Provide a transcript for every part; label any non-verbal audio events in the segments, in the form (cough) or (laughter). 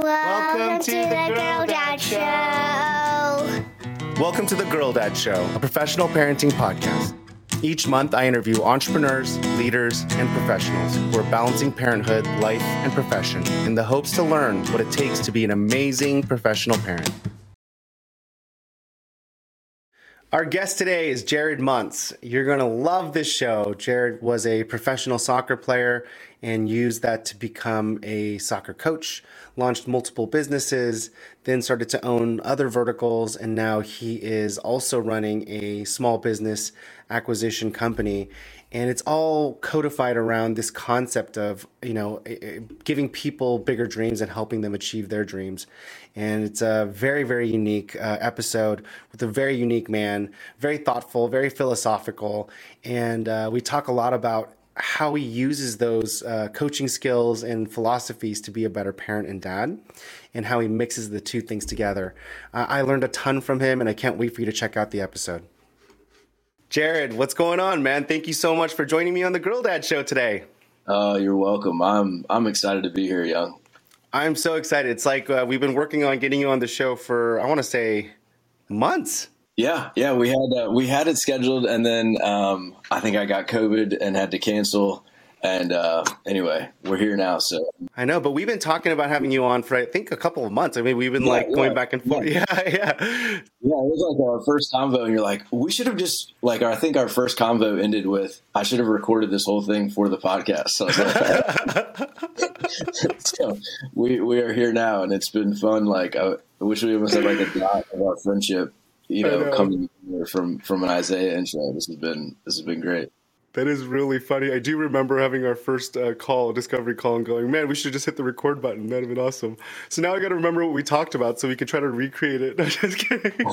Welcome to the Girl Dad Show. Welcome to the Girl Dad Show, a professional parenting podcast. Each month, I interview entrepreneurs, leaders, and professionals who are balancing parenthood, life, and profession in the hopes to learn what it takes to be an amazing professional parent. Our guest today is Jared Montz. You're going to love this show. Jared was a professional soccer player and used that to become a soccer coach, launched multiple businesses, then started to own other verticals, and now he is also running a small business acquisition company. And it's all codified around this concept of you know giving people bigger dreams and helping them achieve their dreams. And it's a very very unique uh, episode with a very unique man very thoughtful very philosophical. And uh, we talk a lot about how he uses those uh, coaching skills and philosophies to be a better parent and dad and how he mixes the two things together uh, i learned a ton from him and i can't wait for you to check out the episode Jared, what's going on, man? Thank you so much for joining me on the Girl Dad Show today. Oh, uh, you're welcome. I'm I'm excited to be here, young. I'm so excited. It's like uh, we've been working on getting you on the show for I want to say months. Yeah, yeah, we had uh, we had it scheduled, and then um, I think I got COVID and had to cancel. And uh, anyway, we're here now. So I know, but we've been talking about having you on for I think a couple of months. I mean, we've been yeah, like yeah, going back and forth. Yeah. (laughs) yeah, yeah, yeah. It was like our first convo, and you're like, we should have just like I think our first convo ended with I should have recorded this whole thing for the podcast. So, (laughs) so we we are here now, and it's been fun. Like I, I wish we almost had like a dot of our friendship, you know, know. coming from from an Isaiah intro. This has been this has been great. That is really funny. I do remember having our first uh, call, discovery call, and going, man, we should just hit the record button. That'd have been awesome. So now I got to remember what we talked about so we can try to recreate it. (laughs) No, just kidding. (laughs)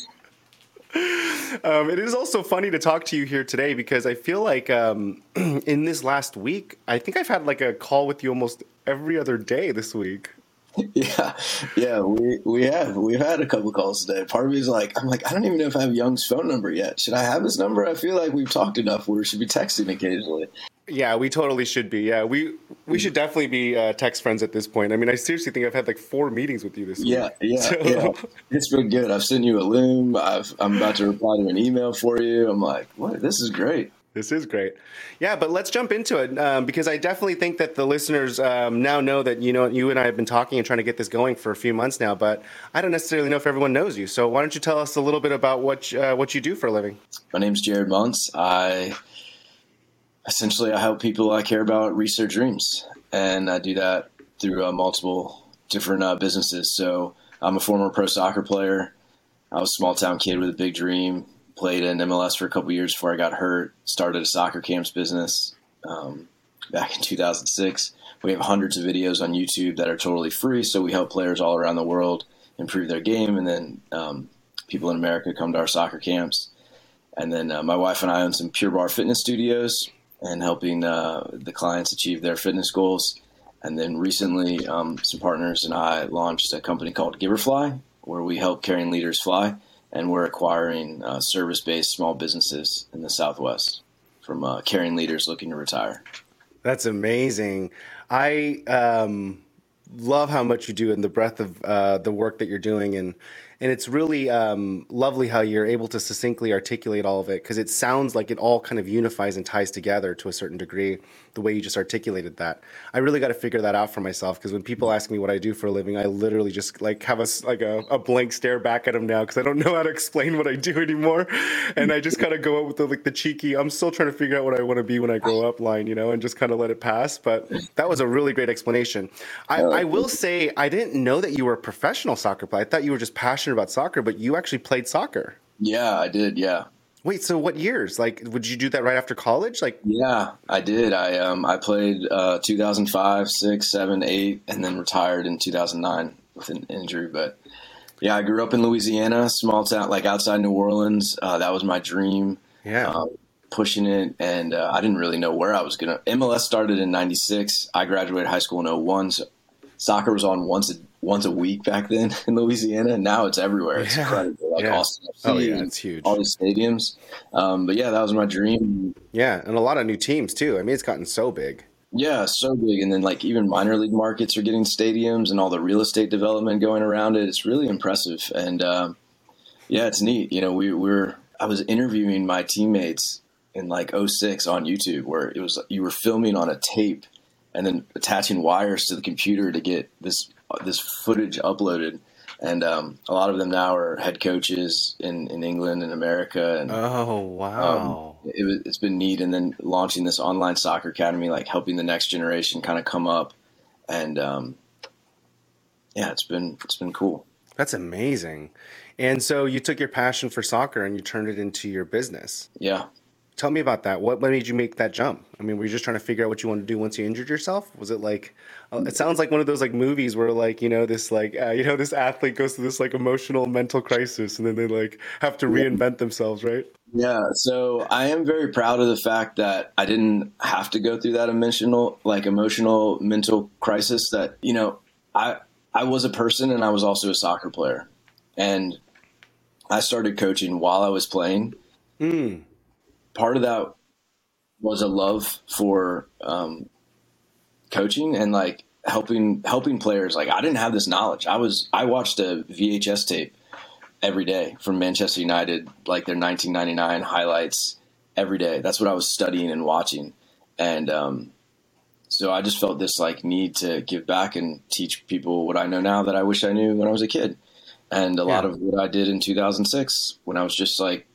Um, it is also funny to talk to you here today because I feel like um, (clears throat) in this last week, I think I've had like a call with you almost every other day this week. (laughs) Yeah, yeah, we we have we've had a couple calls today. Part of me is like, I'm like, I don't even know if I have Young's phone number yet. Should I have his number? I feel like we've talked enough where we should be texting occasionally. Yeah, we totally should be. Yeah, we we should definitely be uh, text friends at this point. I mean, I seriously think I've had like four meetings with you this yeah, week. Yeah, so. yeah, it's been good. I've sent you a loom. I've, I'm about to reply to an email for you. I'm like, what? This is great. This is great. Yeah, but let's jump into it um, because I definitely think that the listeners um, now know that you know you and I have been talking and trying to get this going for a few months now. But I don't necessarily know if everyone knows you. So why don't you tell us a little bit about what uh, what you do for a living? My name's Jared Montz. I essentially I help people I care about their dreams, and I do that through uh, multiple different uh, businesses. So I'm a former pro soccer player. I was a small town kid with a big dream played in MLS for a couple years before I got hurt. Started a soccer camps business um, back in 2006. We have hundreds of videos on YouTube that are totally free, so we help players all around the world improve their game, and then um, people in America come to our soccer camps. And then uh, my wife and I own some Pure Barre fitness studios and helping uh, the clients achieve their fitness goals. And then recently, um, some partners and I launched a company called Giverfly, where we help caring leaders fly and we're acquiring uh, service-based small businesses in the Southwest from uh, caring leaders looking to retire. That's amazing. I um, love how much you do and the breadth of uh, the work that you're doing, and and it's really um, lovely how you're able to succinctly articulate all of it because it sounds like it all kind of unifies and ties together to a certain degree the way you just articulated that. I really got to figure that out for myself because when people ask me what i do for a living i literally just like have a like a, a blank stare back at them now because i don't know how to explain what i do anymore. And i just kind of go out with the like the cheeky i'm still trying to figure out what i want to be when i grow up line you know and just kind of let it pass. But that was a really great explanation. I, I will say i didn't know that you were a professional soccer player. I thought you were just passionate about soccer, but you actually played soccer. Yeah, I did. Yeah. Wait, so what years? Like, would you do that right after college? Like, yeah, I did. I um, I played uh, 2005, six, seven, eight, and then retired in 2009 with an injury. But yeah, I grew up in Louisiana, small town, like outside New Orleans. Uh, that was my dream. Yeah. Uh, pushing it, and uh, I didn't really know where I was gonna. MLS started in '96. I graduated high school in 01, so soccer was on once a once a week back then (laughs) in Louisiana. Now it's everywhere. It's yeah. incredible. Like yeah. Austin FC oh, yeah, it's huge. All these stadiums. Um, but yeah, that was my dream. Yeah, and a lot of new teams too. I mean, it's gotten so big. Yeah, so big. And then like even minor league markets are getting stadiums and all the real estate development going around it. It's really impressive. And um, yeah, it's neat. You know, we were I was interviewing my teammates in like 06 on YouTube where it was you were filming on a tape and then attaching wires to the computer to get this this footage uploaded. And um, a lot of them now are head coaches in, in England and America. And oh wow, um, it, it's been neat. And then launching this online soccer academy, like helping the next generation kind of come up. And um, yeah, it's been it's been cool. That's amazing. And so you took your passion for soccer and you turned it into your business. Yeah. Tell me about that. What, what made you make that jump? I mean, were you just trying to figure out what you wanted to do once you injured yourself? Was it like, uh, it sounds like one of those like movies where like, you know, this like, uh, you know, this athlete goes through this like emotional mental crisis and then they like have to reinvent themselves, right? Yeah. So I am very proud of the fact that I didn't have to go through that emotional, like emotional mental crisis that, you know, I, I was a person and I was also a soccer player. And I started coaching while I was playing. Mm. Part of that was a love for um, coaching and like helping helping players. Like I didn't have this knowledge. I was I watched a VHS tape every day from Manchester United, like their 1999 highlights every day. That's what I was studying and watching, and um, so I just felt this like need to give back and teach people what I know now that I wish I knew when I was a kid. And a yeah. lot of what I did in 2006 when I was just like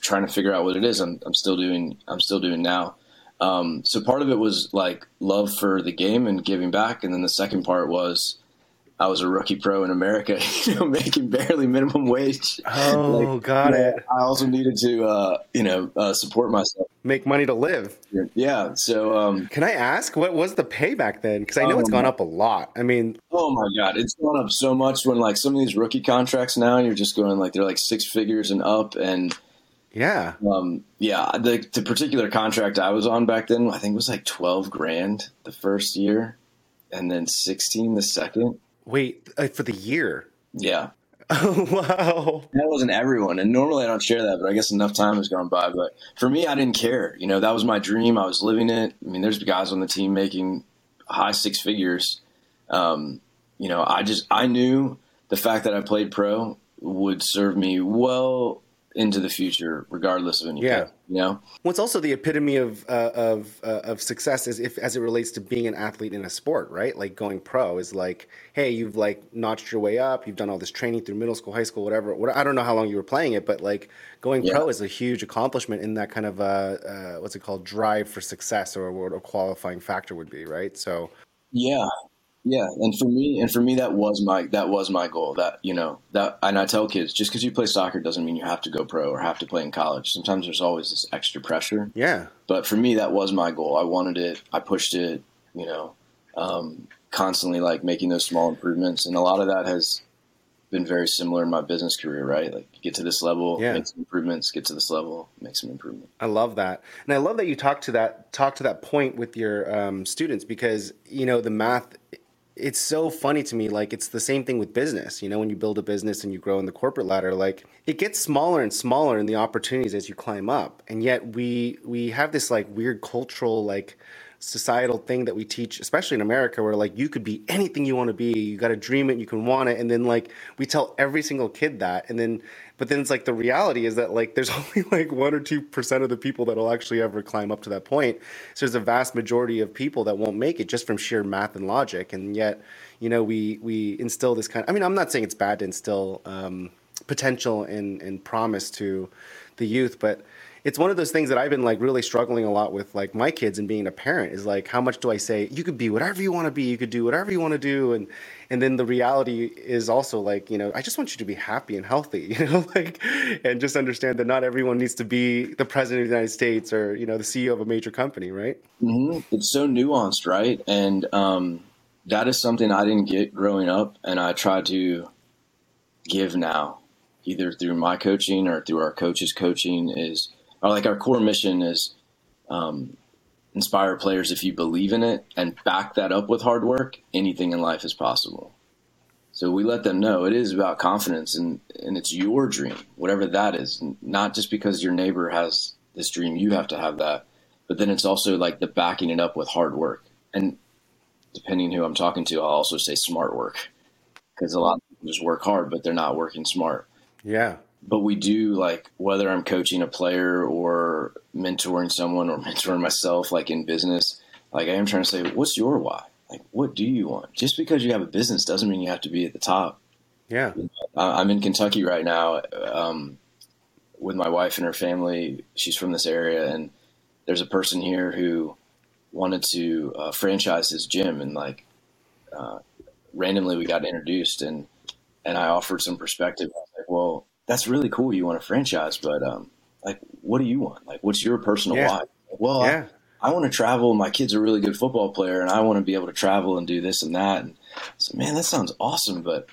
trying to figure out what it is, I'm, I'm still doing. I'm still doing now. Um, so part of it was like love for the game and giving back, and then the second part was I was a rookie pro in America, (laughs) you know, making barely minimum wage. (laughs) Oh, like, got you know, it. I also needed to, uh, you know, uh, support myself, make money to live. Yeah. So, um, can I ask what was the payback then? Because I know um, it's gone up a lot. I mean, oh my god, it's gone up so much. When like some of these rookie contracts now, you're just going like they're like six figures and up, and yeah, um, yeah. The, the particular contract I was on back then, I think was like twelve grand the first year, and then sixteen the second. Wait, uh, for the year? Yeah. Oh, (laughs) wow. That wasn't everyone. And normally I don't share that, but I guess enough time has gone by. But for me, I didn't care. You know, that was my dream. I was living it. I mean, there's guys on the team making high six figures. Um, you know, I just, I knew the fact that I played pro would serve me well into the future, regardless of any. Yeah, you know. Well, it's also the epitome of uh, of uh, of success as if as it relates to being an athlete in a sport, right? Like going pro is like, hey, you've like notched your way up, you've done all this training through middle school, high school, whatever. What, I don't know how long you were playing it, but like going yeah. pro is a huge accomplishment in that kind of uh, uh, what's it called, drive for success, or what a qualifying factor would be, right? So. Yeah, yeah, and for me, and for me, that was my that was my goal. That you know that, and I tell kids, just because you play soccer doesn't mean you have to go pro or have to play in college. Sometimes there's always this extra pressure. Yeah. But for me, that was my goal. I wanted it. I pushed it. You know, um, constantly like making those small improvements, and a lot of that has been very similar in my business career. Right, like get to this level, yeah. make some improvements. Get to this level, make some improvement. I love that, and I love that you talk to that talk to that point with your um, students because you know the math it's so funny to me like it's the same thing with business you know when you build a business and you grow in the corporate ladder like it gets smaller and smaller in the opportunities as you climb up. And yet we we have this like weird cultural like societal thing that we teach especially in america where like you could be anything you want to be. You got to dream it you can want it. And then like we tell every single kid that. And then but then it's like the reality is that like there's (laughs) only like one or two percent of the people that'll actually ever climb up to that point. So there's a vast majority of people that won't make it just from sheer math and logic. And yet, you know, we we instill this kind. Of, I mean, I'm not saying it's bad to instill um, potential and and promise to the youth, but it's one of those things that I've been like really struggling a lot with like my kids and being a parent is like how much do I say you could be whatever you want to be you could do whatever you want to do and and then the reality is also like you know I just want you to be happy and healthy (laughs) you know like and just understand that not everyone needs to be the president of the United States or you know the CEO of a major company right mm-hmm. it's so nuanced right and um, that is something I didn't get growing up and I try to give now either through my coaching or through our coaches coaching is or like our core mission is um, inspire players if you believe in it and back that up with hard work anything in life is possible so we let them know it is about confidence and, and it's your dream whatever that is not just because your neighbor has this dream you have to have that but then it's also like the backing it up with hard work. And depending who I'm talking to, I'll also say smart work because a lot of people just work hard, but they're not working smart. Yeah. But we do like whether I'm coaching a player or mentoring someone or (laughs) mentoring myself, like in business, like I am trying to say, what's your why? Like, what do you want? Just because you have a business doesn't mean you have to be at the top. Yeah. I'm in Kentucky right now um, with my wife and her family. She's from this area, and there's a person here who wanted to uh, franchise his gym, and like uh, randomly we got introduced, and and I offered some perspective. I was like, well, that's really cool. You want to franchise, but um, like, what do you want? Like, what's your personal Yeah. why? Well, Yeah. I, I want to travel. My kid's a really good football player, and I want to be able to travel and do this and that. And so, man, that sounds awesome, but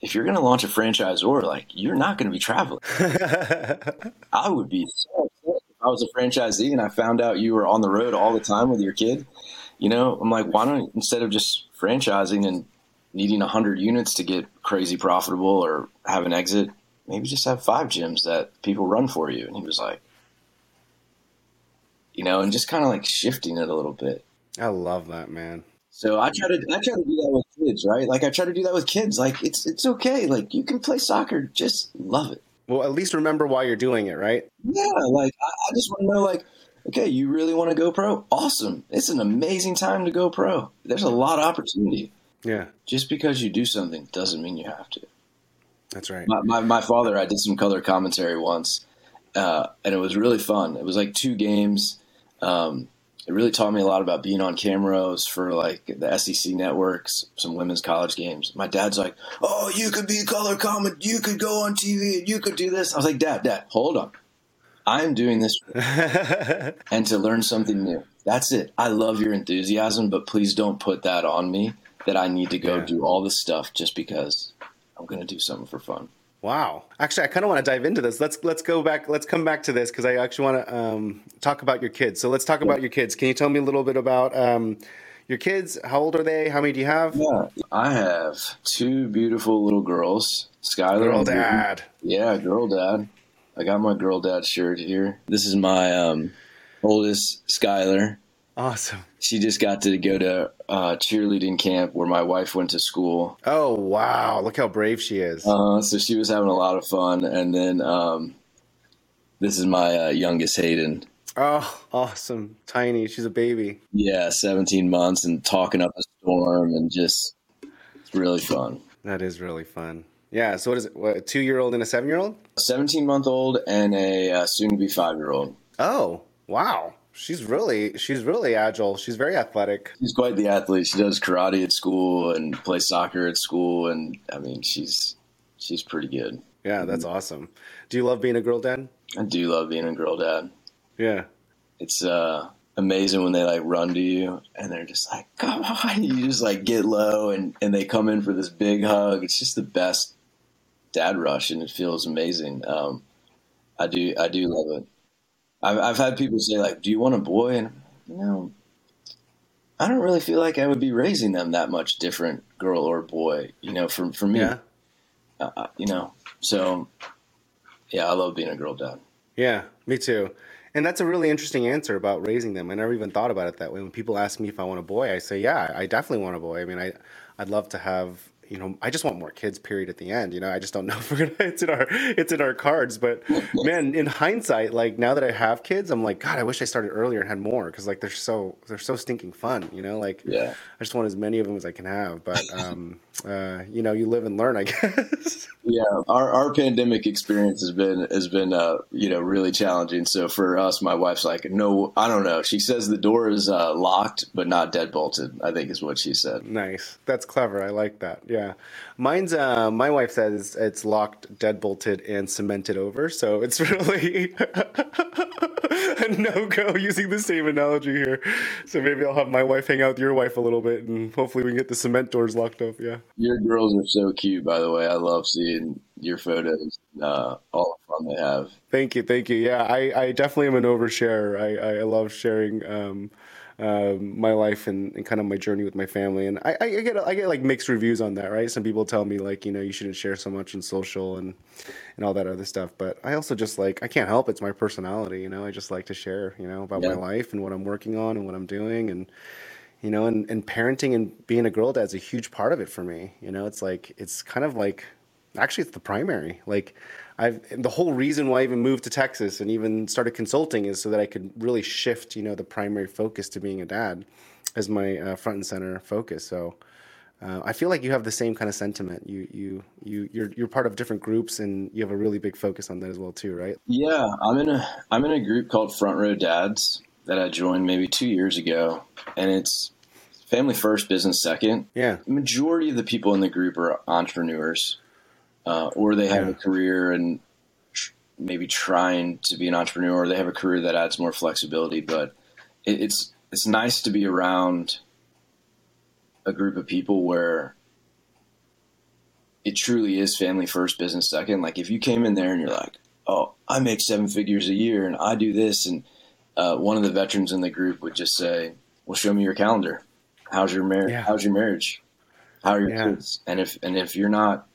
if you're going to launch a franchise or like you're not going to be traveling. (laughs) I would be so upset if I was a franchisee and I found out you were on the road all the time with your kid. You know, I'm like, why don't instead of just franchising and needing 100 units to get crazy profitable or have an exit, maybe just have five gyms that people run for you. And he was like, you know, and just kind of like shifting it a little bit. I love that, man. So I try to I try to do that with kids, right? Like I try to do that with kids. Like it's it's okay. Like you can play soccer, just love it. Well, at least remember why you're doing it, right? Yeah, like I, I just want to know, like, okay, you really want to go pro? Awesome! It's an amazing time to go pro. There's a lot of opportunity. Yeah. Just because you do something doesn't mean you have to. That's right. My my, my father, I did some color commentary once, uh, and it was really fun. It was like two games. Um, it really taught me a lot about being on cameras for like the SEC networks, some women's college games. My dad's like, "Oh, you could be color comment, you could go on TV, and you could do this." I was like, "Dad, Dad, hold on, I'm doing this (laughs) and to learn something new. That's it. I love your enthusiasm, but please don't put that on me that I need to go Yeah. do all this stuff just because I'm going to do something for fun." Wow. Actually, I kind of want to dive into this. Let's let's go back. Let's come back to this because I actually want to um, talk about your kids. So let's talk about your kids. Can you tell me a little bit about um, your kids? How old are they? How many do you have? Yeah, I have two beautiful little girls, Skylar. Girl dad. Yeah, girl dad. I got my girl dad shirt here. This is my um, oldest, Skylar. Awesome. She just got to go to uh, cheerleading camp where my wife went to school. Oh wow! Look how brave she is. Uh, so she was having a lot of fun. And then um, this is my uh, youngest, Hayden. oh, awesome. Tiny. She's a baby. Yeah, 17 months and talking up a storm and just it's really fun. That is really fun. Yeah. So what is it? What, a two-year-old and a seven-year-old? 17 month old and a uh, soon to be five year old. Oh wow. She's really she's really agile. She's very athletic. She's quite the athlete. She does karate at school and plays soccer at school, and I mean, she's she's pretty good. Yeah, that's awesome. Do you love being a girl dad? I do love being a girl dad. Yeah. It's uh, amazing when they like run to you and they're just like, "Come on!" (laughs) You just like get low, and and they come in for this big hug. It's just the best dad rush, and it feels amazing. Um, I do I do love it. I've I've had people say like, "Do you want a boy?" And you know, I don't really feel like I would be raising them that much different, girl or boy. You know, for for me, Yeah. uh, you know. So, yeah, I love being a girl dad. Yeah, me too. And that's a really interesting answer about raising them. I never even thought about it that way. When people ask me if I want a boy, I say, yeah, I definitely want a boy. I mean, I, I'd love to have, you know, I just want more kids. Period. At the end, you know, I just don't know if we're gonna. (laughs) It's in our, it's in our cards. But (laughs) man, in hindsight, like now that I have kids, I'm like, God, I wish I started earlier and had more because like they're so, they're so stinking fun. You know, like Yeah. I just want as many of them as I can have. But (laughs) um, uh, you know, you live and learn, I guess. Yeah, our, our pandemic experience has been has been uh, you know really challenging. So for us, my wife's like, no, I don't know. She says the door is uh, locked but not dead bolted. I think is what she said. Nice. That's clever. I like that. Yeah. Mine's uh my wife says it's locked, dead bolted, and cemented over. So it's (laughs) really a no go using the same analogy here. So maybe I'll have my wife hang out with your wife a little bit and hopefully we can get the cement doors locked up. Yeah. Your girls are so cute, by the way. I love seeing your photos, uh, all the fun they have. Thank you. Thank you. Yeah. I, I definitely am an oversharer. I, I love sharing um um, my life and, and, kind of my journey with my family. And I, I, get I get like mixed reviews on that, right? Some people tell me like you know you shouldn't share so much in social and and all that other stuff. But I also just like I can't help it's my personality. You know, I just like to share you know about yeah. my life and what I'm working on and what I'm doing and you know and, and parenting and being a girl dad's a huge part of it for me. You know, it's like it's kind of like actually it's the primary like I've the whole reason why I even moved to Texas and even started consulting is so that I could really shift, you know, the primary focus to being a dad as my uh, front and center focus. So uh, I feel like you have the same kind of sentiment. You you you you're you're part of different groups and you have a really big focus on that as well too, right? Yeah, I'm in a I'm in a group called Front Row Dads that I joined maybe two years ago, and it's family first, business second. Yeah, the majority of the people in the group are entrepreneurs uh, or they have yeah. a career and tr- maybe trying to be an entrepreneur, or they have a career that adds more flexibility. But it, it's it's nice to be around a group of people where it truly is family first, business second. Like if you came in there and you're like, "Oh, I make seven figures a year and I do this," and uh, one of the veterans in the group would just say, "Well, show me your calendar. How's your marriage? Yeah. How's your marriage? How are your yeah. kids?" And if and if you're not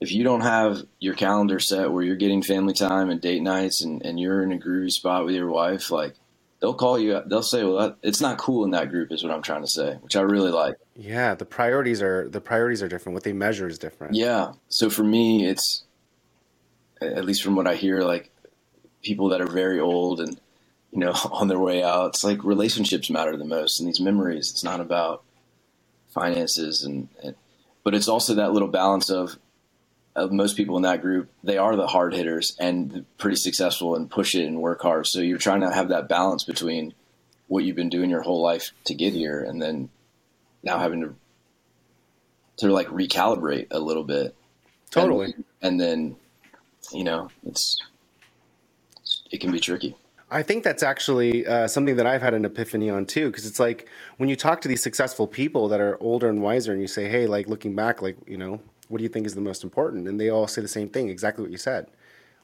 if you don't have your calendar set where you're getting family time and date nights and, and you're in a groovy spot with your wife, like they'll call you. They'll say, "Well, that, it's not cool in that group," is what I'm trying to say, which I really like. Yeah, the priorities are the priorities are different. What they measure is different. Yeah. So for me, it's at least from what I hear, like people that are very old and you know (laughs) on their way out. It's like relationships matter the most, and these memories. It's not about finances and, and but it's also that little balance of of most people in that group, they are the hard hitters and pretty successful and push it and work hard. So you're trying to have that balance between what you've been doing your whole life to get here and then now having to to like recalibrate a little bit. Totally. And, and then, you know, it's it can be tricky. I think that's actually uh, something that I've had an epiphany on too, because it's like when you talk to these successful people that are older and wiser, and you say, "Hey, like looking back, like you know, what do you think is the most important? And they all say the same thing, exactly what you said.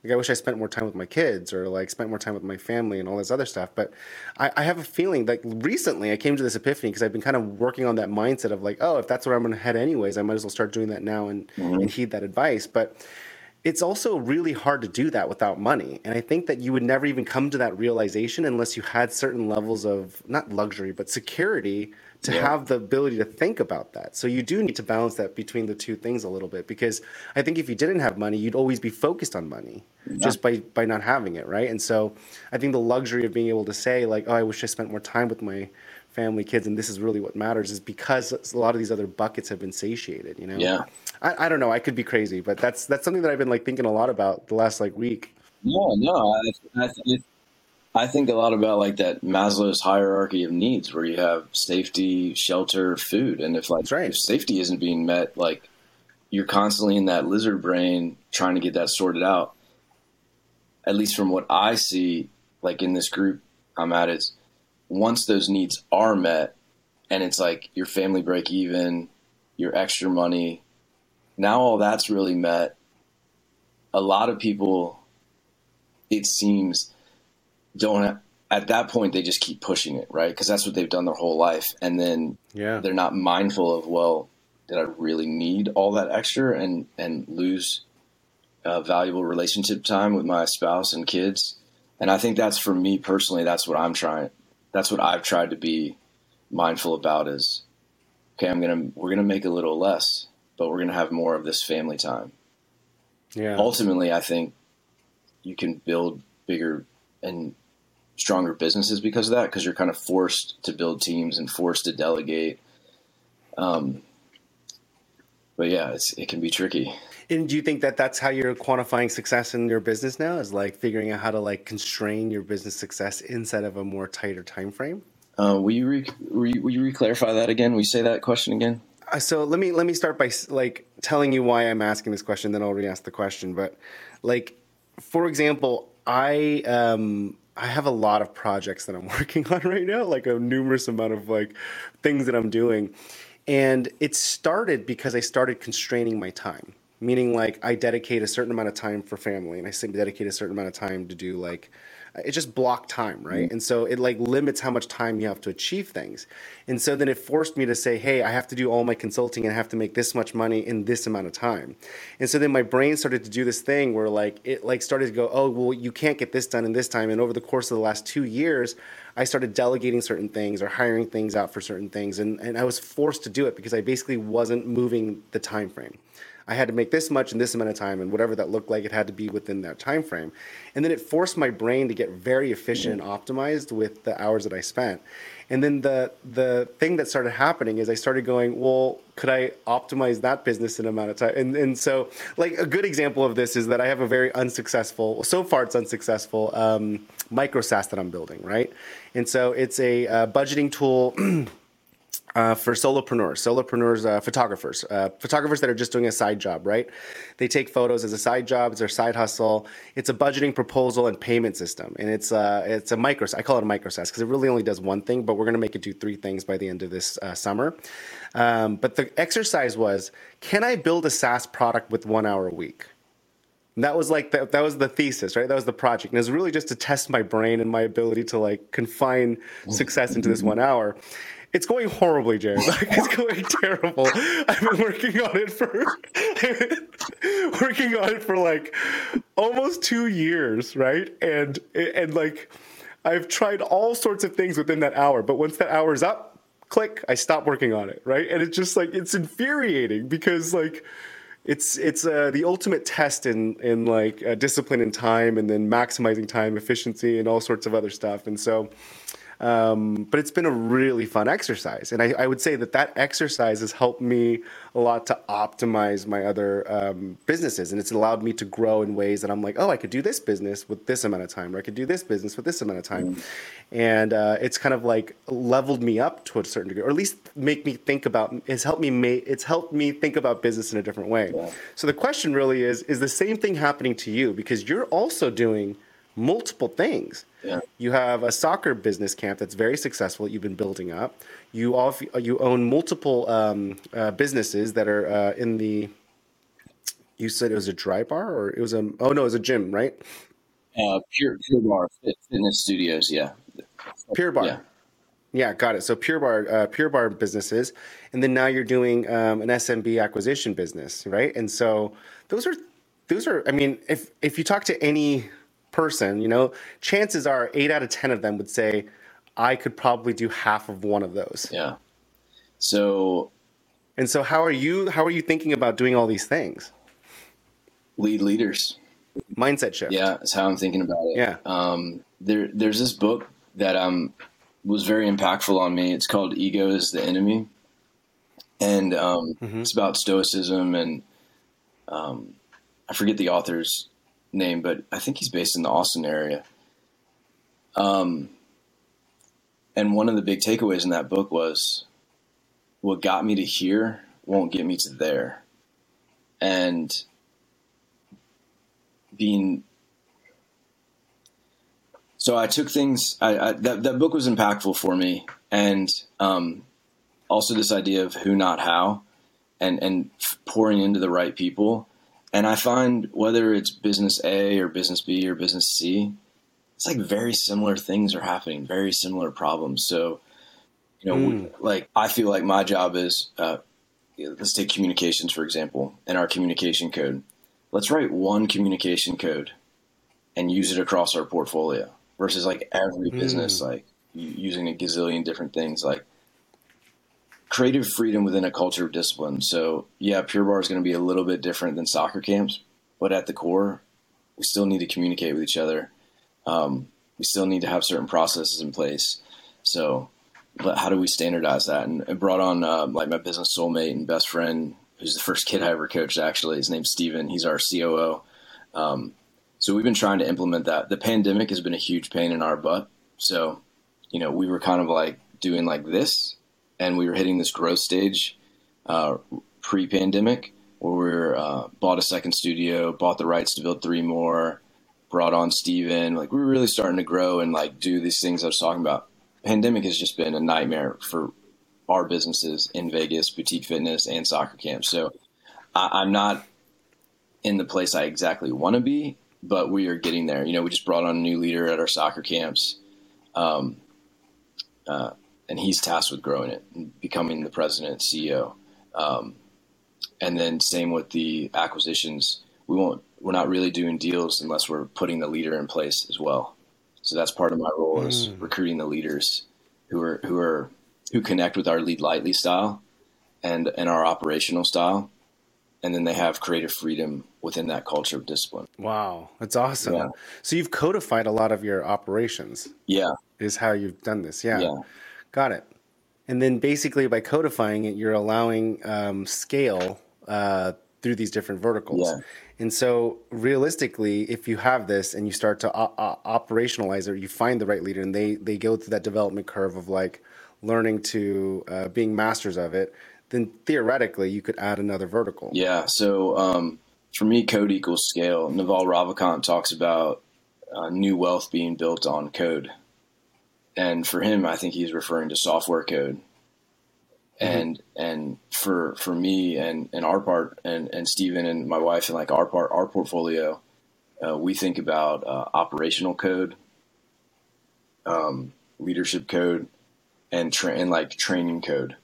Like, I wish I spent more time with my kids or like spent more time with my family and all this other stuff. But I, I have a feeling like recently I came to this epiphany because I've been kind of working on that mindset of like, oh, if that's where I'm going to head anyways, I might as well start doing that now and, mm-hmm. and heed that advice. But it's also really hard to do that without money. And I think that you would never even come to that realization unless you had certain levels of not luxury, but security to yeah. have the ability to think about that. So you do need to balance that between the two things a little bit because I think if you didn't have money, you'd always be focused on money yeah. just by by not having it, right? And so I think the luxury of being able to say like, "Oh, I wish I spent more time with my family, kids, and this is really what matters," is because a lot of these other buckets have been satiated. You know? Yeah. I, I don't know. I could be crazy, but that's that's something that I've been like thinking a lot about the last like week. No, no, I, I, I think a lot about like that Maslow's hierarchy of needs, where you have safety, shelter, food, and if like right. if safety isn't being met, like you're constantly in that lizard brain trying to get that sorted out. At least from what I see, like in this group I'm at, is once those needs are met, and it's like your family break even, your extra money, now all that's really met. A lot of people, it seems don't at that point they just keep pushing it right? Because that's what they've done their whole life. And then yeah. they're not mindful of well did i really need all that extra and and lose uh, valuable relationship time with my spouse and kids? And i think that's for me personally that's what i'm trying that's what i've tried to be mindful about is okay i'm gonna we're gonna make a little less but we're gonna have more of this family time. Yeah. Ultimately i think you can build bigger and stronger businesses because of that because you're kind of forced to build teams and forced to delegate. Um, but yeah, it's, it can be tricky. And do you think that that's how you're quantifying success in your business now? Is like figuring out how to like constrain your business success inside of a more tighter time frame? Uh, will you re- will you, will you re-clarify that again? Will you say that question again? Uh, so let me let me start by like telling you why I'm asking this question. Then I'll re-ask the question. But like, for example, I um, I have a lot of projects that I'm (laughs) working on right now, like a numerous amount of like things that I'm doing. And it started because I started constraining my time, meaning like I dedicate a certain amount of time for family and I dedicate a certain amount of time to do like it just blocked time, right? Mm-hmm. And so it like limits how much time you have to achieve things. And so then it forced me to say, hey, I have to do all my consulting and I have to make this much money in this amount of time. And so then my brain started to do this thing where like it like started to go, oh, well, you can't get this done in this time. And over the course of the last two years, I started delegating certain things or hiring things out for certain things. And, and I was forced to do it because I basically wasn't moving the time frame. I had to make this much in this amount of time, and whatever that looked like, it had to be within that time frame. And then it forced my brain to get very efficient and optimized with the hours that I spent. And then the the thing that started happening is I started going, well, could I optimize that business in amount of time? And and so like a good example of this is that I have a very unsuccessful, so far it's unsuccessful um, micro SaaS that I'm building, right? And so it's a uh, budgeting tool. (clears throat) uh, for solopreneurs, solopreneurs, uh, photographers, uh, photographers that are just doing a side job, right? They take photos as a side job, it's their side hustle. It's a budgeting proposal and payment system, and it's uh, it's a micro. I call it a micro SaaS because it really only does one thing, but we're going to make it do three things by the end of this uh, summer. Um, but the exercise was, can I build a SaaS product with one hour a week? And that was like the, that was the thesis, right? That was the project, and it was really just to test my brain and my ability to like confine success into this one hour. It's going horribly, Jared. (laughs) Like, it's going terrible. I've been working on it for (laughs) working on it for like almost two years, right? And and like I've tried all sorts of things within that hour, but once that hour's up, click, I stop working on it, right? And it's just like it's infuriating because like it's it's uh, the ultimate test in in like uh, discipline and time, and then maximizing time efficiency and all sorts of other stuff. And so, um, but it's been a really fun exercise, and I, I, would say that that exercise has helped me a lot to optimize my other um, businesses, and it's allowed me to grow in ways that I'm like, oh, I could do this business with this amount of time, or I could do this business with this amount of time, mm. and uh, it's kind of like leveled me up to a certain degree, or at least make me think about. It's helped me make. It's helped me think about business in a different way. Yeah. So the question really is: Is the same thing happening to you? Because you're also doing multiple things yeah. You have a soccer business camp that's very successful. That you've been building up. You off, you own multiple um, uh, businesses that are uh, in the. You said it was a dry bar, or it was a oh no, it was a gym, right? Uh, pure Pure Barre Fitness Studios, yeah. Pure Barre. Yeah. Yeah, got it. So Pure Barre, uh, Pure Barre businesses, and then now you're doing um, an SMB acquisition business, right? And so those are those are. I mean, if if you talk to any person, you know, chances are eight out of 10 of them would say, I could probably do half of one of those. Yeah. So, and so how are you, how are you thinking about doing all these things? Lead leaders. Mindset shift. Yeah. That's how I'm thinking about it. Yeah. Um, there, there's this book that, um, was very impactful on me. It's called Ego is the Enemy. And, um, mm-hmm. it's about stoicism and, um, I forget the author's name, but I think he's based in the Austin area. Um, and one of the big takeaways in that book was what got me to here won't get me to there. And being so I took things I, I, that that book was impactful for me and um, also this idea of who not how and and pouring into the right people and I find whether it's business A or business B or business C, it's like very similar things are happening, very similar problems. So, you know, mm. like I feel like my job is, uh, let's take communications for example, and our communication code. Let's write one communication code and use it across our portfolio versus like every mm. business like using a gazillion different things. Like creative freedom within a culture of discipline. So yeah, Pure Barre is going to be a little bit different than soccer camps, but at the core, we still need to communicate with each other. Um, we still need to have certain processes in place. So, how do we standardize that? And I brought on uh, like my business soulmate and best friend, who's the first kid I ever coached. Actually, his name's Steven. He's our COO. Um, so we've been trying to implement that. The pandemic has been a huge pain in our butt. So, you know, we were kind of like doing like this and we were hitting this growth stage uh, pre-pandemic where we uh, bought a second studio, bought the rights to build three more, brought on Steven. Like we were really starting to grow and like do these things I was talking about. Pandemic has just been a nightmare for our businesses in Vegas, boutique fitness, and soccer camps. So I, I'm not in the place I exactly want to be, but we are getting there. You know, we just brought on a new leader at our soccer camps, um, uh, and he's tasked with growing it, and becoming the president and CEO. Um, and then same with the acquisitions. We won't. We're not really doing deals unless we're putting the leader in place as well. So that's part of my role is Mm. recruiting the leaders who are who are who connect with our lead lightly style and and our operational style, and then they have creative freedom within that culture of discipline. Wow, that's awesome. Yeah. So you've codified a lot of your operations. Yeah, Is how you've done this. Yeah. Yeah. Got it. And then basically by codifying it, you're allowing um, scale uh, through these different verticals. Yeah. And so realistically, if you have this and you start to o- o- operationalize it, you find the right leader and they, they go through that development curve of like learning to uh, being masters of it, then theoretically you could add another vertical. yeah. So um, for me, code equals scale. Naval Ravikant talks about uh, new wealth being built on code, and for him, I think he's referring to software code. And and for for me and, and our part and, and Steven and my wife and like our part our portfolio, uh, we think about uh, operational code, um, leadership code, and tra- and like training code.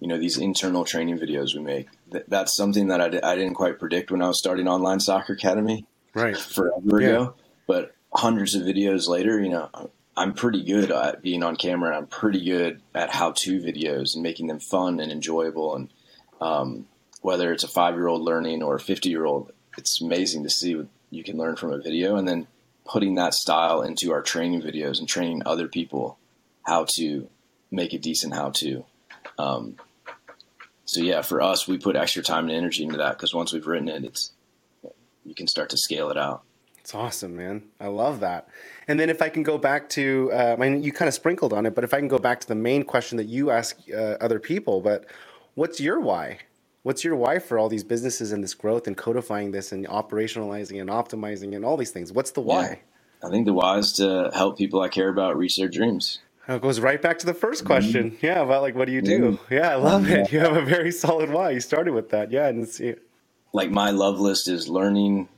You know these internal training videos we make. Th- that's something that I, I didn't quite predict when I was starting online soccer academy Right. forever Yeah. ago. But hundreds of videos later, you know, I'm pretty good at being on camera. and I'm pretty good at how-to videos and making them fun and enjoyable. And um, whether it's a five-year-old learning or a 50-year-old, it's amazing to see what you can learn from a video. And then putting that style into our training videos and training other people how to make a decent how-to. Um, so yeah, for us, we put extra time and energy into that because once we've written it, it's you can start to scale it out. It's awesome, man. I love that. And then if I can go back to, uh, I mean, you kind of sprinkled on it, but if I can go back to the main question that you ask uh, other people, but what's your why? What's your why for all these businesses and this growth and codifying this and operationalizing and optimizing and all these things? What's the why? I think the why is to help people I care about reach their dreams. It goes right back to the first question. Yeah, about like, what do you do? Yeah, I love it. You have a very solid why. You started with that. Yeah, and it's, Like my love list is learning,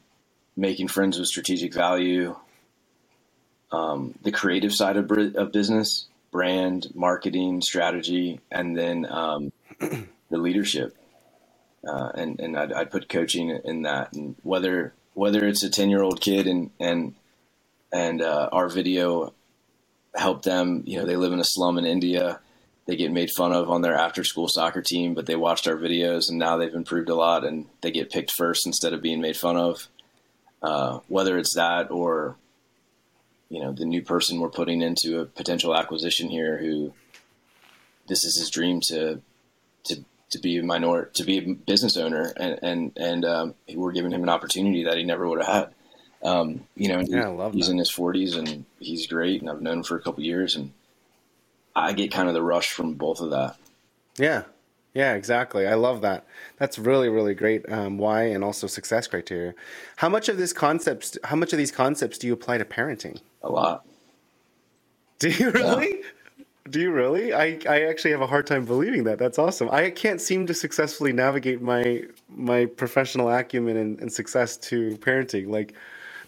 making friends with strategic value, um, the creative side of, of business, brand, marketing, strategy, and then um, (clears throat) the leadership. Uh, and and I'd, I'd put coaching in that, and whether whether it's a ten year old kid and and and uh, our video helped them. You know, they live in a slum in India. They get made fun of on their after school soccer team, but they watched our videos and now they've improved a lot and they get picked first instead of being made fun of. Uh, whether it's that or, you know, the new person we're putting into a potential acquisition here who this is his dream to, to, to be a minor, to be a business owner and, and, and, um, we're giving him an opportunity that he never would have had. Um, you know, Yeah, he's that. in his forties and he's great and I've known him for a couple years and I get kind of the rush from both of that. Yeah, yeah, exactly. I love that. That's really, really great. Um, why and also success criteria. How much of this concepts? How much of these concepts do you apply to parenting? A lot. Do you really? Do you really? I, I actually have a hard time believing that. That's awesome. I can't seem to successfully navigate my my professional acumen and, and success to parenting. Like,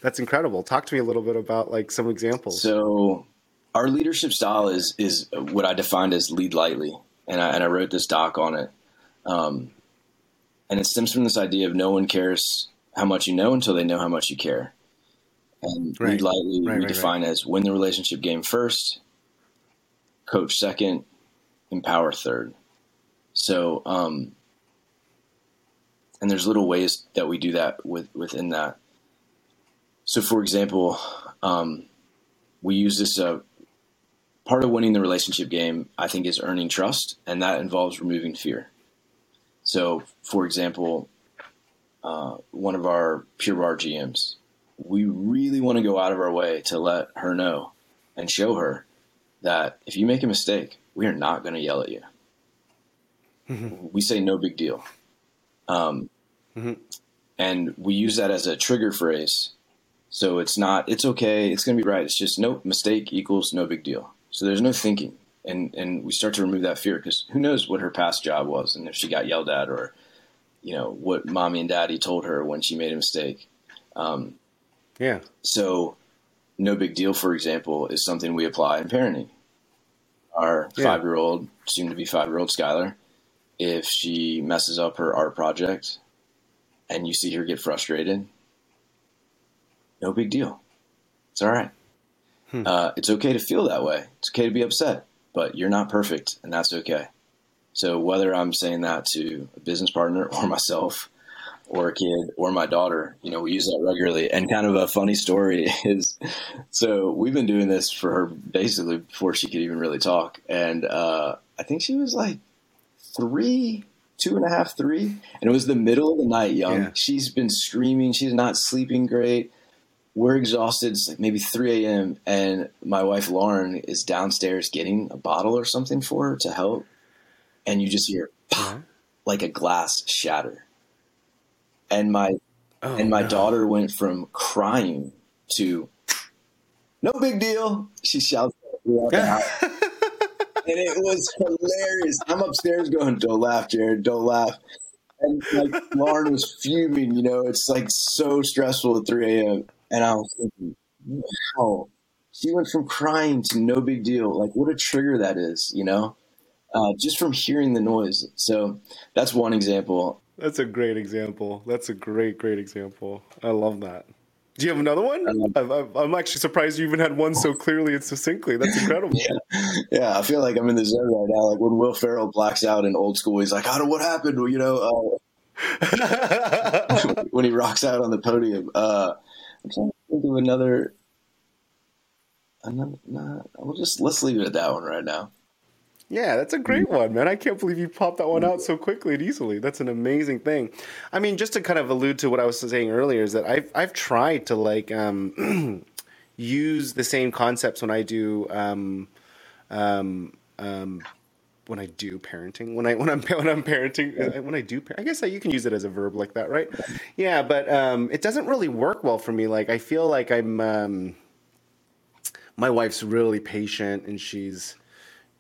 that's incredible. Talk to me a little bit about like some examples. So our leadership style is is what I defined as lead lightly, and I and I wrote this doc on it. Um, and it stems from this idea of no one cares how much you know until they know how much you care. And Right. lead lightly Right, we right, define as win the relationship game first, coach second, empower third. So, um, and there's little ways that we do that with within that. So, for example, um, we use this uh, part of winning the relationship game. I think is earning trust, and that involves removing fear. So, for example, uh, one of our Pure Barre GMs, we really want to go out of our way to let her know and show her that if you make a mistake, we are not going to yell at you. we say no big deal. Um, And we use that as a trigger phrase. So it's not, it's okay, it's going to be right. It's just nope, mistake equals no big deal. So there's no thinking. And, and we start to remove that fear because who knows what her past job was and if she got yelled at or, you know, what mommy and daddy told her when she made a mistake. Um, Yeah. So, no big deal, for example, is something we apply in parenting. Our Yeah. five year old, soon to be five year old Skylar, if she messes up her art project and you see her get frustrated, no big deal. It's all right. Uh, it's okay to feel that way. It's okay to be upset, but you're not perfect, and that's okay. So, whether I'm saying that to a business partner or (laughs) myself, or a kid or my daughter. You know, we use that regularly. And kind of a funny story (laughs) is so we've been doing this for her basically before she could even really talk. And uh, I think she was like three, two and a half, three. And it was the middle of the night, young. Yeah. She's been screaming. She's not sleeping great. We're exhausted. It's like maybe 3 a.m. And my wife, Lauren, is downstairs getting a bottle or something for her to help. And you just hear pop, uh-huh. like a glass shatter and my Oh, and my no. daughter went from crying to no big deal. She shouts throughout the house. (laughs) and it was hilarious. I'm upstairs going, "Don't laugh, Jared. Don't laugh." And like Lauren was fuming. You know, it's like so stressful at 3 a.m. And I was thinking, wow, she went from crying to no big deal. Like, what a trigger that is. You know, uh, just from hearing the noise. So that's one example. That's a great example. That's a great, great example. I love that. Do you have another one? I'm, I'm- I'm actually surprised you even had one so clearly and succinctly. That's incredible. (laughs) Yeah, yeah, I feel like I'm in the zone right now. Like when Will Ferrell blacks out in old school, he's like, "How do what happened?" You know, uh, (laughs) when he rocks out on the podium. Uh, I'm trying to think of another. Another, nah, we'll just let's leave it at that one right now. Yeah, that's a great one, man. I can't believe you popped that one out so quickly and easily. That's an amazing thing. I mean, just to kind of allude to what I was saying earlier is that I've I've tried to like um, (clears throat) use the same concepts when I do um, um, um, when I do parenting. When I when I'm (laughs) when I'm parenting uh, when I do I guess you can use it as a verb like that, right? Yeah, but um, it doesn't really work well for me. Like I feel like I'm um, my wife's really patient and she's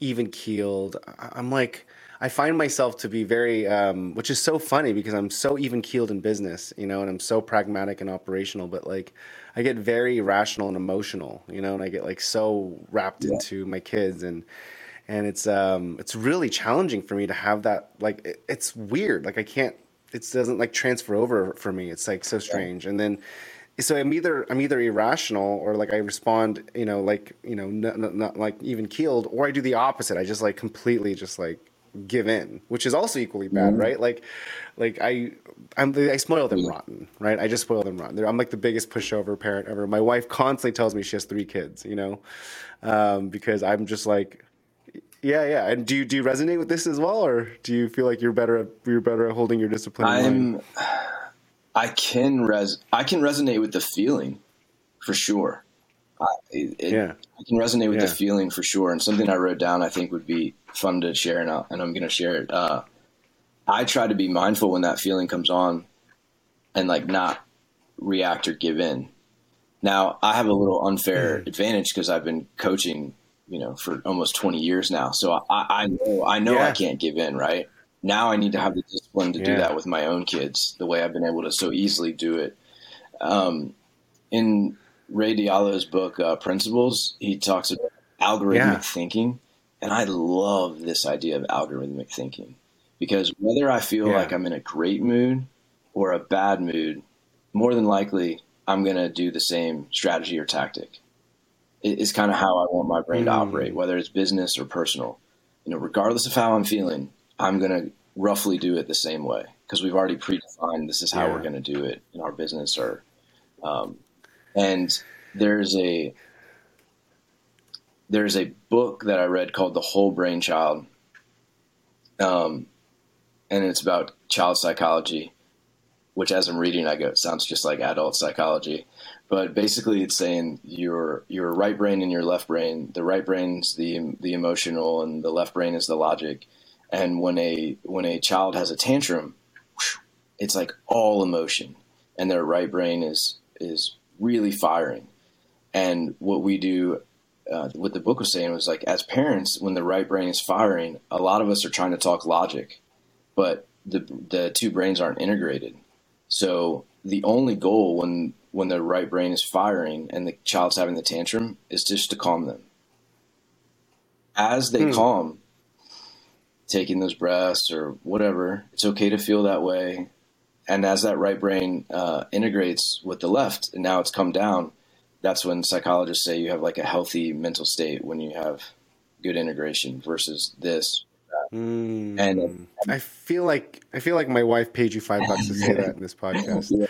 even keeled. I'm like, I find myself to be very, um, which is so funny because I'm so even keeled in business, you know, and I'm so pragmatic and operational, but like, I get very rational and emotional, you know, and I get like so wrapped into my kids and, and it's, um, it's really challenging for me to have that, like, it, it's weird. Like I can't, it doesn't like transfer over for me. It's like so strange. And then, so I'm either I'm either irrational or like I respond, you know, like you know, not, not, not like even keeled, or I do the opposite. I just like completely just like give in, which is also equally bad, right? Like, like I I'm I spoil them rotten, right? I just spoil them rotten. They're, I'm like the biggest pushover parent ever. My wife constantly tells me she has three kids, you know, um, because I'm just like. Yeah, yeah. And do you do you resonate with this as well, or do you feel like you're better at you're better at holding your discipline? I'm, I can res, I can resonate with the feeling, for sure. I, it, Yeah. I can resonate with Yeah. the feeling for sure. And something I wrote down, I think would be fun to share, and, I'll, and I'm going to share it. Uh, I try to be mindful when that feeling comes on, and like not react or give in. Now I have a little unfair advantage because I've been coaching, you know, for almost 20 years now. So I, I know I know I can't give in, right? Now I need to have the discipline to do that with my own kids, the way I've been able to so easily do it. Um, in Ray Dalio's book uh, Principles, he talks about algorithmic Yeah. thinking, and I love this idea of algorithmic thinking because whether I feel Yeah. like I'm in a great mood or a bad mood, more than likely I'm going to do the same strategy or tactic. It's kind of how I want my brain to Mm. operate, whether it's business or personal. You know, regardless of how I'm feeling, I'm going to roughly do it the same way because we've already predefined this is how Yeah. we're going to do it in our business or um, and there's a there's a book that I read called The Whole Brain Child, um, and it's about child psychology. Which, as I'm reading, I go, it sounds just like adult psychology. But basically, it's saying your your right brain and your left brain. The right brain's the the emotional, and the left brain is the logic. And when a when a child has a tantrum, it's like all emotion, and their right brain is is really firing. And what we do, uh, what the book was saying was like, as parents, when the right brain is firing, a lot of us are trying to talk logic, but the the two brains aren't integrated. So the only goal when when their right brain is firing and the child's having the tantrum is just to calm them. As they Hmm. calm, taking those breaths or whatever, it's okay to feel that way. And as that right brain uh, integrates with the left, and now it's come down, that's when psychologists say you have like a healthy mental state when you have good integration versus this. Mm. And I feel like I feel like my wife paid you five bucks to say that in this (laughs) podcast.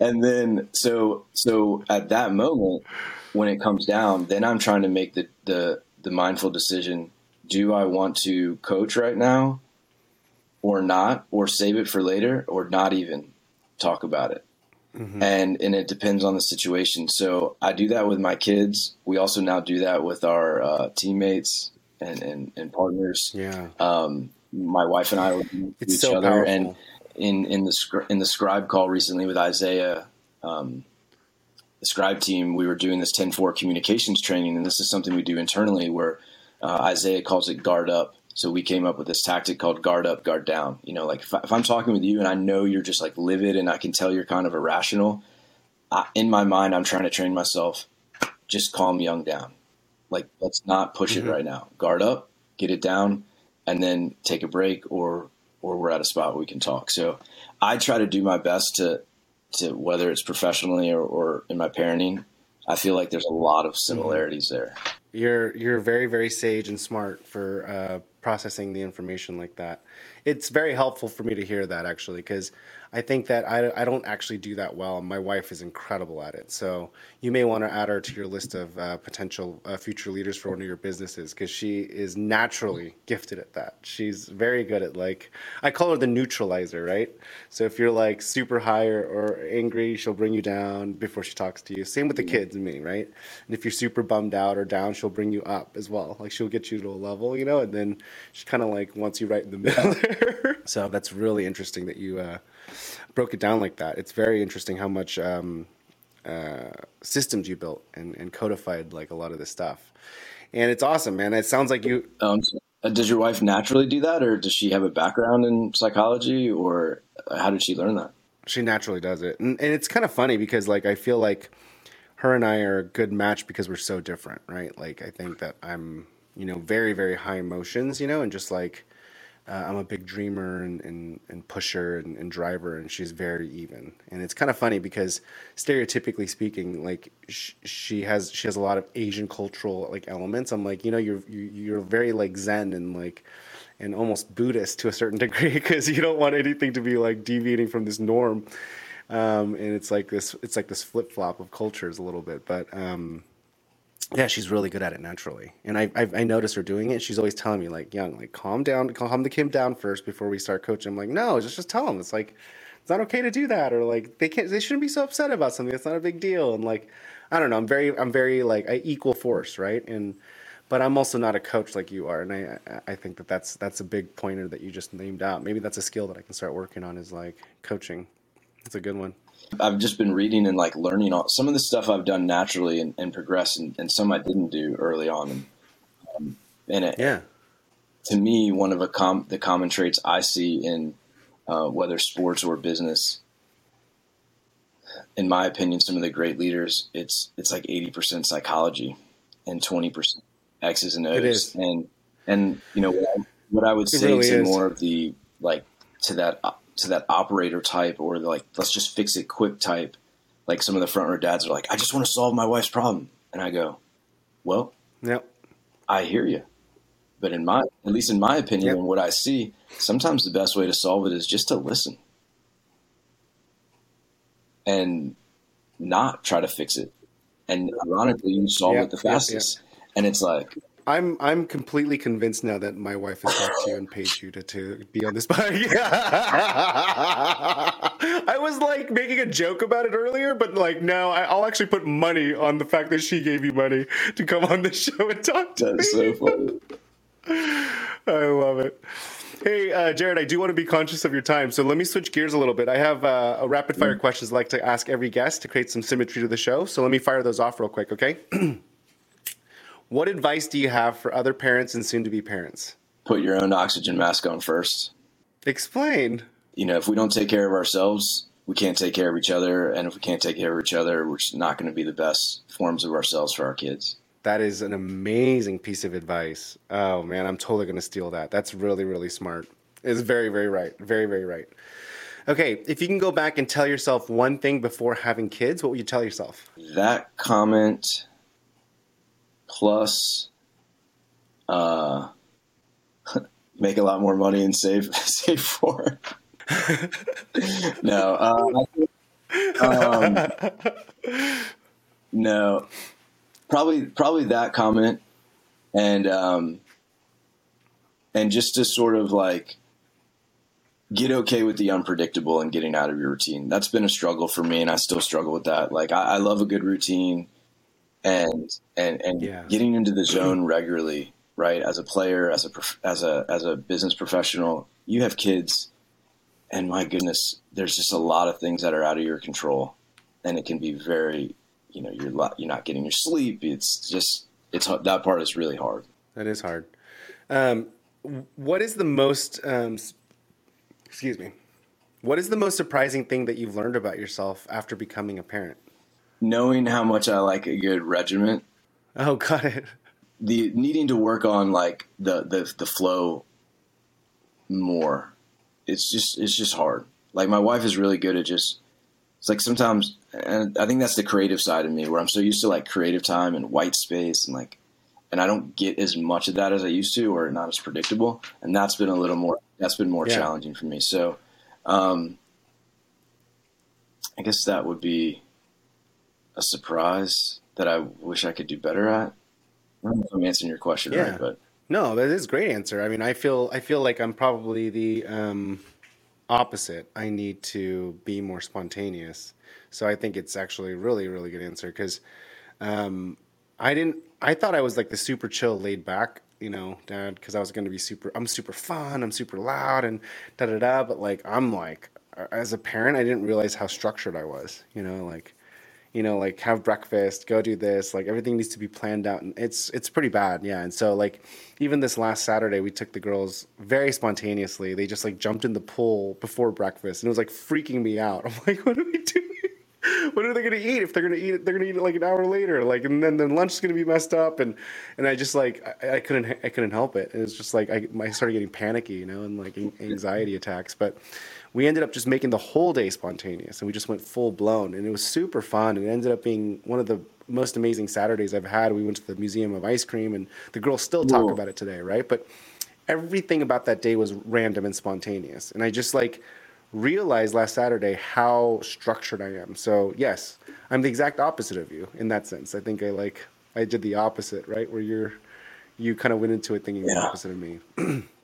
and then so so at that moment when it comes down then i'm trying to make the the, the mindful decision do i want to coach right now or not or save it for later or not even talk about it? And and it depends on the situation. So i do that with my kids. We also now do that with our uh, teammates and, and and partners yeah, um, my wife and I were to each so other, powerful. and in in the in the scribe call recently with Isaiah, um, the scribe team, we were doing this 10-4 communications training, and this is something we do internally where uh, Isaiah calls it guard up. So we came up with this tactic called guard up, guard down. You know, like if, I, if I'm talking with you and I know you're just like livid, and I can tell you're kind of irrational, I, in my mind, I'm trying to train myself just calm young down. Like let's not push Mhm. it right now. Guard up, get it down, and then take a break or or we're at a spot where we can talk. So I try to do my best to to whether it's professionally or, or in my parenting. I feel like there's a lot of similarities there. You're you're very very sage and smart for uh, processing the information like that. It's very helpful for me to hear that actually because I think that I, I don't actually do that well. My wife is incredible at it, so you may want to add her to your list of uh, potential uh, future leaders for one of your businesses because she is naturally gifted at that. She's very good at like I call her the neutralizer, right? So if you're like super high or, or angry, she'll bring you down before she talks to you. Same with the kids and me, right? And if you're super bummed out or down, she'll bring you up as well. Like she'll get you to a level, you know, and then she kind of like wants you right in the (laughs) middle there. (laughs) so that's really interesting that you uh, broke it down like that. It's very interesting how much um, uh, systems you built and, and codified like a lot of this stuff. And it's awesome, man. It sounds like you Um, does your wife naturally do that, or does she have a background in psychology, or how did she learn that? She naturally does it, and, and it's kind of funny because like I feel like her and I are a good match because we're so different, right? Like I think that I'm, you know, very very high emotions, you know, and just like uh, I'm a big dreamer and and, and pusher and, and driver, and she's very even. And it's kind of funny because stereotypically speaking, like sh- she has she has a lot of Asian cultural like elements. I'm like, you know, you're you, you're very like Zen and like and almost Buddhist to a certain (laughs) degree because you don't want anything to be like deviating from this norm. Um, and it's like this, it's like this flip flop of cultures a little bit, but um, yeah, she's really good at it naturally. And I, I, I notice her doing it. She's always telling me like, young, like calm down, calm the kid down first before we start coaching. I'm like, no, just, just tell them. It's like, it's not okay to do that. Or like, they can't, they shouldn't be so upset about something. It's not a big deal. And like, I don't know. I'm very, I'm very like I equal force. Right. And, but I'm also not a coach like you are, and I I think that that's that's a big pointer that you just named out. Maybe that's a skill that I can start working on is like coaching. It's a good one. I've just been reading and like learning all some of the stuff I've done naturally and, and progress, and, and some I didn't do early on. And, um, and it, Yeah, to me, one of a com- the common traits I see in uh, whether sports or business, in my opinion, some of the great leaders, it's it's like eighty percent psychology and twenty percent X's and O's, It is. and and you know what I, what I would say really to is. more of the like to that to that operator type or like let's just fix it quick type. Like some of the front row dads are like, I just want to solve my wife's problem, and I go, well, yep, I hear you. But in my, at least in my opinion Yep. and what I see, sometimes the best way to solve it is just to listen and not try to fix it. And ironically, you solve Yep, it the fastest. And it's like, I'm I'm completely convinced now that my wife has talked to you and paid you to, to be on this (laughs) podcast. (laughs) I was like making a joke about it earlier, but like no, I, I'll actually put money on the fact that she gave you money to come on the (laughs) show and talk to me. that's so funny. I love it. Hey, uh, Jared, I do want to be conscious of your time, so let me switch gears a little bit. I have uh, a rapid fire questions I'd like to ask every guest to create some symmetry to the show. So let me fire those off real quick, okay? (clears throat) what advice do you have for other parents and soon to be parents? Put your own oxygen mask on first. Explain. you know, if we don't take care of ourselves, we can't take care of each other. And if we can't take care of each other, we're just not going to be the best forms of ourselves for our kids. That is an amazing piece of advice. Oh man, I'm totally going to steal that. That's really, really smart. It's very, very right. Very, very right. Okay, if you can go back and tell yourself one thing before having kids, what would you tell yourself? That comment plus uh, (laughs) make a lot more money and save (laughs) save for. no, uh, um, (laughs) no, probably probably that comment, and um, and just to sort of like get okay with the unpredictable and getting out of your routine. That's been a struggle for me, and I still struggle with that. Like I, I love a good routine, and and and Yeah. getting into the zone regularly. Right, as a player, as a as a as a business professional, you have kids, and my goodness, there's just a lot of things that are out of your control, and it can be very, you know, you're you're not getting your sleep. It's just it's that part is really hard. That is hard. Um, what is the most, um, excuse me, what is the most surprising thing that you've learned about yourself after becoming a parent? Knowing how much I like a good regiment Oh, got it. the needing to work on like the the the flow more it's just it's just hard like my wife is really good at just it's like sometimes and i think that's the creative side of me where i'm so used to like creative time and white space and like and i don't get as much of that as i used to or not as predictable and that's been a little more that's been more Yeah. challenging for me so um i guess that would be a surprise that i wish i could do better at I don't know if I'm answering your question Yeah. right, but No, that is a great answer. I mean, I feel I feel like I'm probably the um, opposite. I need to be more spontaneous. So I think it's actually a really really good answer because um, I didn't. I thought I was like the super chill, laid back, you know, dad, because I was going to be super. I'm super fun. I'm super loud and da da da. But like, I'm like, as a parent, I didn't realize how structured I was. You know, like you know, like have breakfast, go do this, like everything needs to be planned out and it's it's pretty bad, yeah. And so like even this last Saturday we took the girls very spontaneously. They just like jumped in the pool before breakfast and it was like freaking me out. (laughs) I'm like, what are we doing? (laughs) What are they gonna eat? If they're gonna eat it, they're gonna eat it like an hour later. Like, and then then lunch is gonna be messed up, and and I just like I, I couldn't I couldn't help it. It was just like I, I started getting panicky, you know, and like anxiety attacks. But we ended up just making the whole day spontaneous, and we just went full blown, and it was super fun. And it ended up being one of the most amazing Saturdays I've had. We went to the Museum of Ice Cream, and the girls still talk Cool. about it today, right? But everything about that day was random and spontaneous, and I just like realized last Saturday how structured I am. So yes, I'm the exact opposite of you in that sense. I think I like I did the opposite, right? Where you're you kind of went into it thinking the opposite of me. (clears throat)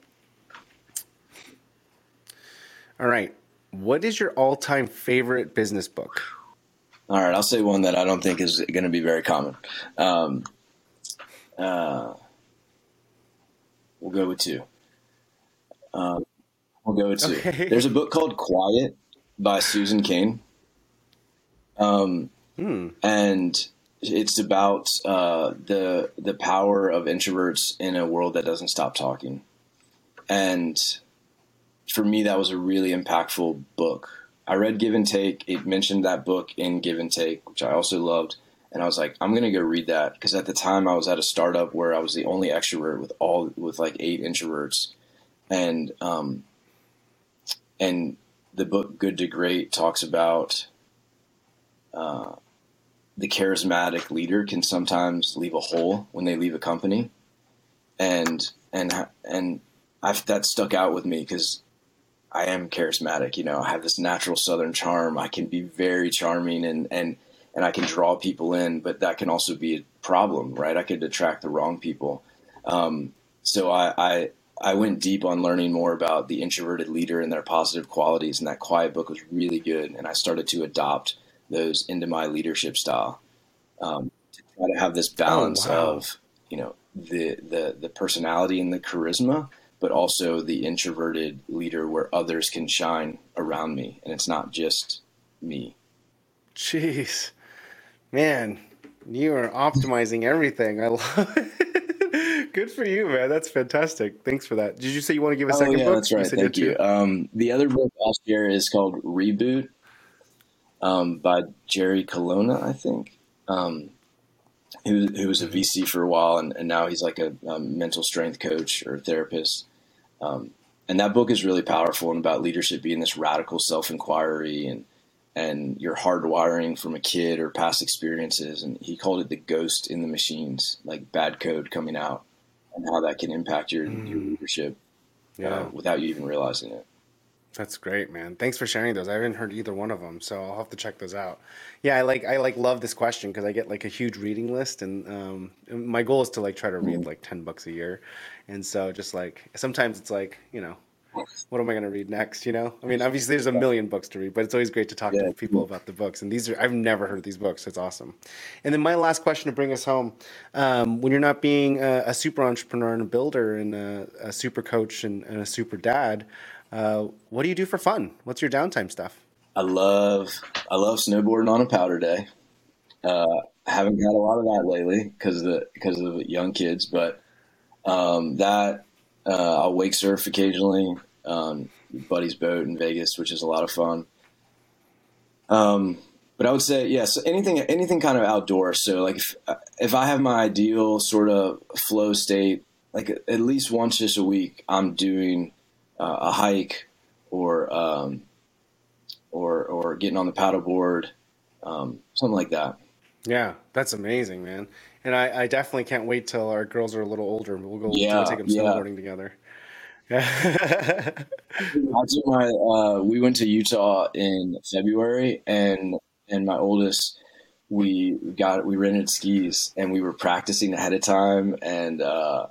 All right. What is your all-time favorite business book? All right, I'll say one that I don't think is going to be very common. Um, uh, we'll go with two. Um, we'll go with two. Okay. (laughs) There's a book called Quiet by Susan Cain. Um, and it's about uh, the the power of introverts in a world that doesn't stop talking. And for me, that was a really impactful book. I read Give and Take. It mentioned that book in Give and Take, which I also loved. And I was like, I'm gonna go read that because at the time I was at a startup where I was the only extrovert with all with like eight introverts, and um, and the book Good to Great talks about uh, the charismatic leader can sometimes leave a hole when they leave a company, and and and I've, that stuck out with me because I am charismatic. You know, I have this natural Southern charm. I can be very charming and and and I can draw people in, but that can also be a problem, right? I could attract the wrong people. Um, so I, I I went deep on learning more about the introverted leader and their positive qualities, and that quiet book was really good. And I started to adopt those into my leadership style um, to try to have this balance wow. of you know the the the personality and the charisma, but also the introverted leader where others can shine around me, and it's not just me. Jeez, man, you are optimizing everything. I love it. (laughs) Good for you, man. That's fantastic. Thanks for that. Did you say you want to give a Oh second yeah, book? that's right. said Thank you. Um, the other book I'll share is called Reboot um, by Jerry Colonna, I think. Um, who, who was a VC for a while, and, and now he's like a, a mental strength coach or therapist. Um, and that book is really powerful and about leadership being this radical self inquiry and and your hardwiring from a kid or past experiences. And he called it the ghost in the machines, like bad code coming out, and how that can impact your, your leadership Yeah. uh, without you even realizing it. That's great, man. Thanks for sharing those. I haven't heard either one of them, so I'll have to check those out. Yeah, I like I like love this question because I get like a huge reading list, and um, my goal is to like try to read like ten books a year, and so just like sometimes it's like you know, what am I going to read next? You know, I mean, obviously there's a million books to read, but it's always great to talk Yeah. to people about the books, and these are I've never heard these books. It's awesome. And then my last question to bring us home: um, when you're not being a, a super entrepreneur and a builder and a, a super coach and, and a super dad. Uh, what do you do for fun? What's your downtime stuff? I love I love snowboarding on a powder day. Uh, haven't had a lot of that lately because of the because of the young kids, but um, that uh, I'll wake surf occasionally. Um, buddy's boat in Vegas, which is a lot of fun. Um, but I would say yes, anything anything kind of outdoor. So like if if I have my ideal sort of flow state, like at least once just a week, I'm doing uh, a hike or um, or or getting on the paddleboard, um, something like that. Yeah, that's amazing, man. And I, I definitely can't wait till our girls are a little older and we'll go Yeah, we'll take them yeah. snowboarding together. (laughs) Yeah. I took my uh, we went to Utah in February, and and my oldest we got we rented skis and we were practicing ahead of time, and uh,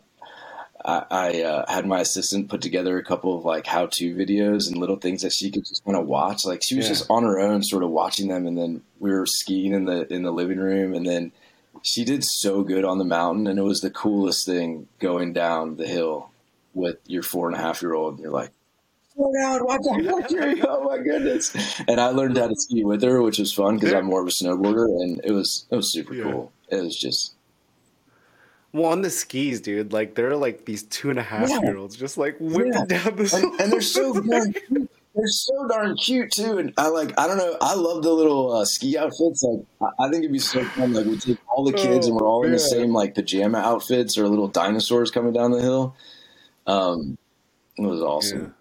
I, I uh, had my assistant put together a couple of like how to videos and little things that she could just kind of watch. Like she was Yeah. just on her own, sort of watching them, and then we were skiing in the in the living room, and then she did so good on the mountain, and it was the coolest thing going down the hill with your four and a half year old. And you're like, slow down, watch out, watch out. Oh my goodness. And I learned how to ski with her, which was fun because Yeah. I'm more of a snowboarder and it was, it was super Yeah. cool. It was just, well, on the skis, dude, like there are like these two and a half Yeah. year olds just like whipping Yeah. down the and, and they're so (laughs) darn cute. They're so darn cute too. And I like, I don't know, I love the little uh, ski outfits. Like, I, I think it'd be so fun. Like, we take all the kids and we're all in the Oh, same like pajama outfits or little dinosaurs coming down the hill. Um, it was awesome.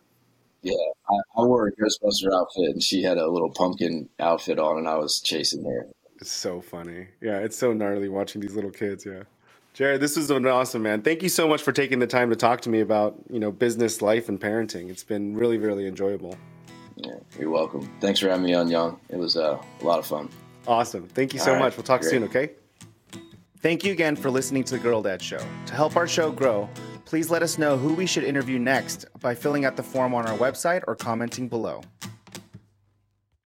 Yeah, I, I wore a Ghostbuster outfit, and she had a little pumpkin outfit on, and I was chasing her. It's so funny. Yeah, it's so gnarly watching these little kids. Yeah. Jared, this was an awesome, man. Thank you so much for taking the time to talk to me about, you know, business, life, and parenting. It's been really, really enjoyable. Yeah, you're welcome. Thanks for having me on, Young. It was uh, a lot of fun. Awesome. Thank you so All right, much. We'll talk great. soon, okay? Thank you again for listening to the Girl Dad Show. To help our show grow, please let us know who we should interview next by filling out the form on our website or commenting below.